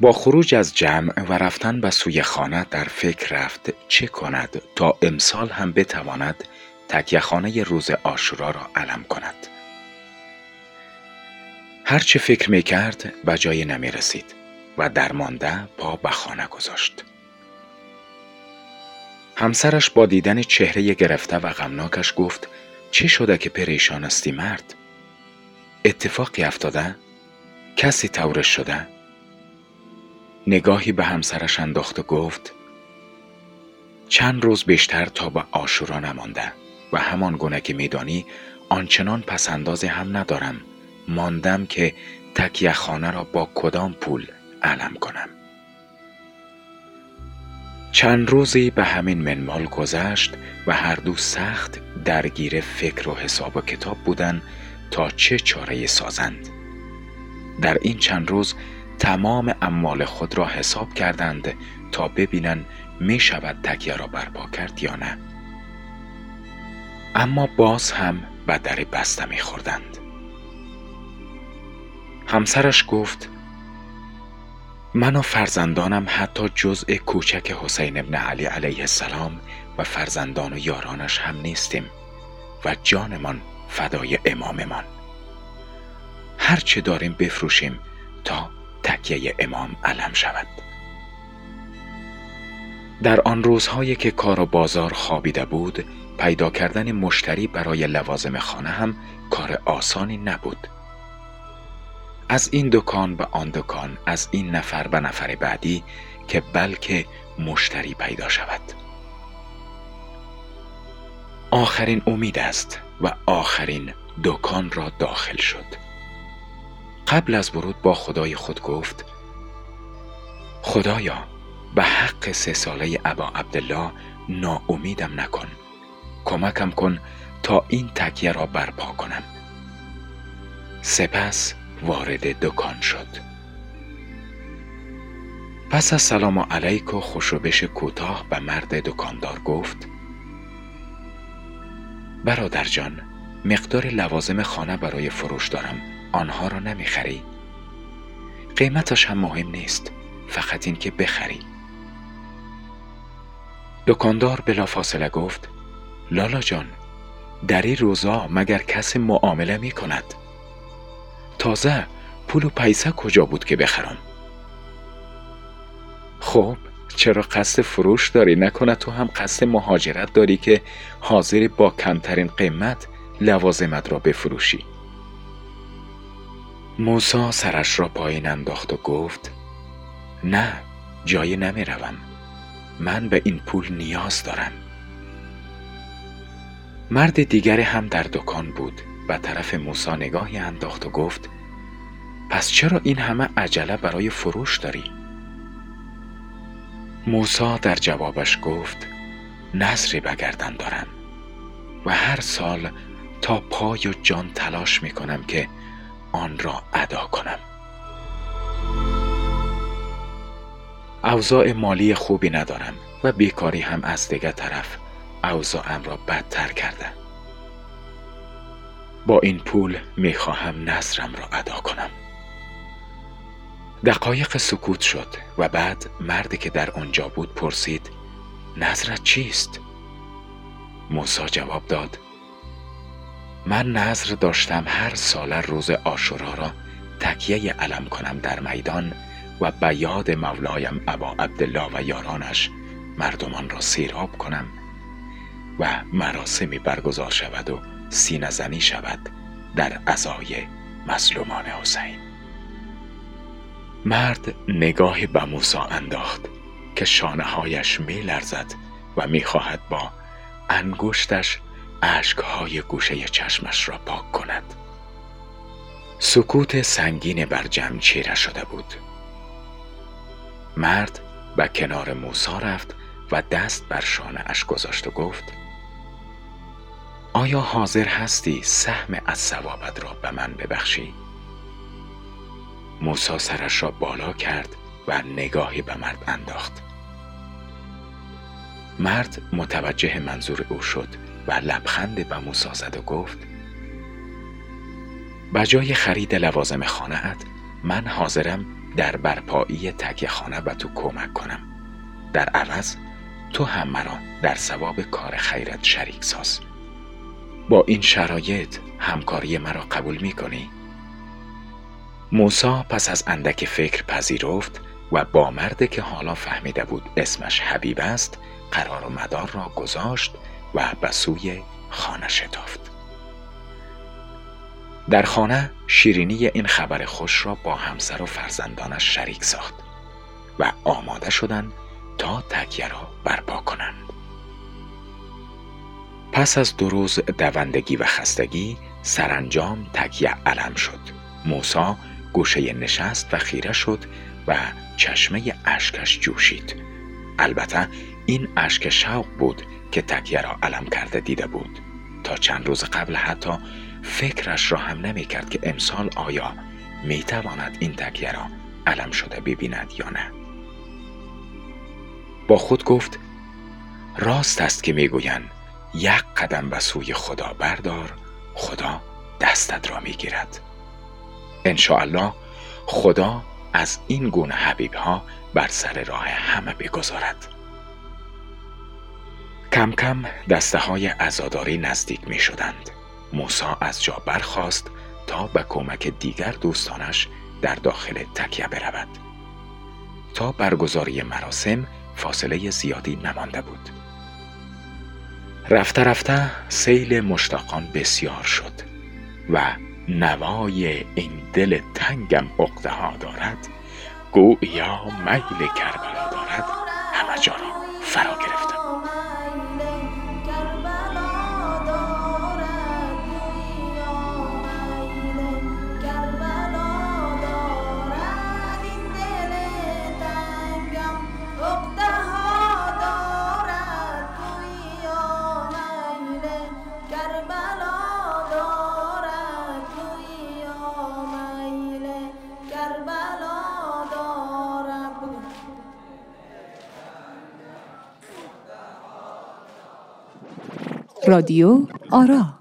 با خروج از جمع و رفتن به سوی خانه در فکر رفت چه کند تا امسال هم بتواند تکیه خانه روز آشورا را علم کند. هرچه فکر می کرد به جای نمی رسید و درمانده پا به خانه گذاشت. همسرش با دیدن چهره گرفته و غمناکش گفت چه شده که پریشان استی مرد؟ اتفاقی افتاده؟ کسی تورش شده؟ نگاهی به همسرش انداخت و گفت چند روز بیشتر تا به آشورا نمانده و همان گونه که میدانی آنچنان پسنداز هم ندارم. ماندم که تکیه خانه را با کدام پول علم کنم. چند روزی به همین منمال گذشت و هر دو سخت درگیر فکر و حساب و کتاب بودند تا چه چاره سازند. در این چند روز تمام اموال خود را حساب کردند تا ببینند می شود تکیه را برپا کرد یا نه. اما باز هم به در بسته می خوردند همسرش گفت من و فرزندانم حتی جزء کوچک حسین ابن علی علیه السلام و فرزندان و یارانش هم نیستیم و جانمان فدای اماممان. هرچه داریم بفروشیم تا تکیه امام علم شود. در آن روزهایی که کار و بازار خوابیده بود پیدا کردن مشتری برای لوازم خانه هم کار آسانی نبود. از این دکان به آن دکان از این نفر به نفر بعدی که بلکه مشتری پیدا شود. آخرین امید است و آخرین دکان را داخل شد. قبل از ورود با خدای خود گفت خدایا به حق سه ساله ابا عبدالله ناامیدم نکن. کمکم کن تا این تکیه را برپا کنم. سپس وارد دکان شد. پس از سلام علیک و خوشوبش کوتاه به مرد دکاندار گفت برادر جان مقدار لوازم خانه برای فروش دارم. آنها را نمی‌خری. قیمتش هم مهم نیست فقط این که بخری. دکاندار بلا فاصله گفت لالا جان در این روزا مگر کسی معامله می کند تازه پول و پیسه کجا بود که بخرم؟ خب چرا قصد فروش داری؟ نکنه تو هم قصد مهاجرت داری که حاضر با کمترین قیمت لوازمت را بفروشی. موسا سرش را پایین انداخت و گفت نه جایی نمی روم. من به این پول نیاز دارم مرد دیگری هم در دکان بود و طرف موسا نگاهی انداخت و گفت پس چرا این همه عجله برای فروش داری؟ موسا در جوابش گفت نظری بگردن دارم و هر سال تا پای و جان تلاش می کنم که آن را ادا کنم. اوضاع مالی خوبی ندارم و بیکاری هم از دیگر طرف اوضاعم را بدتر کرده با این پول می‌خواهم نظرم را ادا کنم. دقایق سکوت شد و بعد مردی که در آنجا بود پرسید نظرت چیست؟ موسا جواب داد من نظر داشتم هر سال روز آشورا را تکیه علم کنم در میدان و به یاد مولایم ابا عبدالله و یارانش مردمان را سیراب کنم و مراسمی برگزار شود و سینه زنی شود در ازای مظلومان حسین. مرد نگاهی به موسا انداخت که شانه هایش می لرزد و می خواهد با انگشتش های گوشه چشمش را پاک کند. سکوت سنگین بر جمع چیره شده بود. مرد به کنار موسا رفت و دست بر شانه اش گذاشت و گفت آیا حاضر هستی سهم از ثوابت را به من ببخشی؟ موسا سرش را بالا کرد و نگاهی به مرد انداخت. مرد متوجه منظور او شد. و لبخند به موسا زد و گفت به جای خرید لوازم خانهات من حاضرم در برپایی تکیه خانه به تو کمک کنم در عوض تو هم مرا در ثواب کار خیرت شریک ساز با این شرایط همکاری مرا قبول می کنی؟ موسا پس از اندک فکر پذیرفت و با مرده که حالا فهمیده بود اسمش حبیب است قرار و مدار را گذاشت و به سوی خانه شتافت. در خانه شیرینی این خبر خوش را با همسر و فرزندانش شریک ساخت و آماده شدند تا تکیه را برپا کنند. پس از دو روز دوندگی و خستگی سرانجام تکیه علم شد. موسا گوشه نشست و خیره شد و چشمه اشکش جوشید. البته این اشک شوق بود که تکیه را علم کرده دیده بود. تا چند روز قبل حتی فکرش را هم نمی کرد که امسال آیا می تواند این تکیه را علم شده ببیند یا نه. با خود گفت راست است که می‌گویند یک قدم به سوی خدا بردار خدا دستت را می‌گیرد الله خدا از این گونه حبیب ها بر سر راه همه بگذارد. کم کم دسته های ازاداری نزدیک می شدند موسا از جا برخاست تا به کمک دیگر دوستانش در داخل تکیه برود. تا برگزاری مراسم فاصله زیادی نمانده بود. رفته رفته سیل مشتاقان بسیار شد و نوای این دل تنگم عقده ها دارد گویا میل کربلا دارد همه جا را فرا گرفته. رادیو آرا.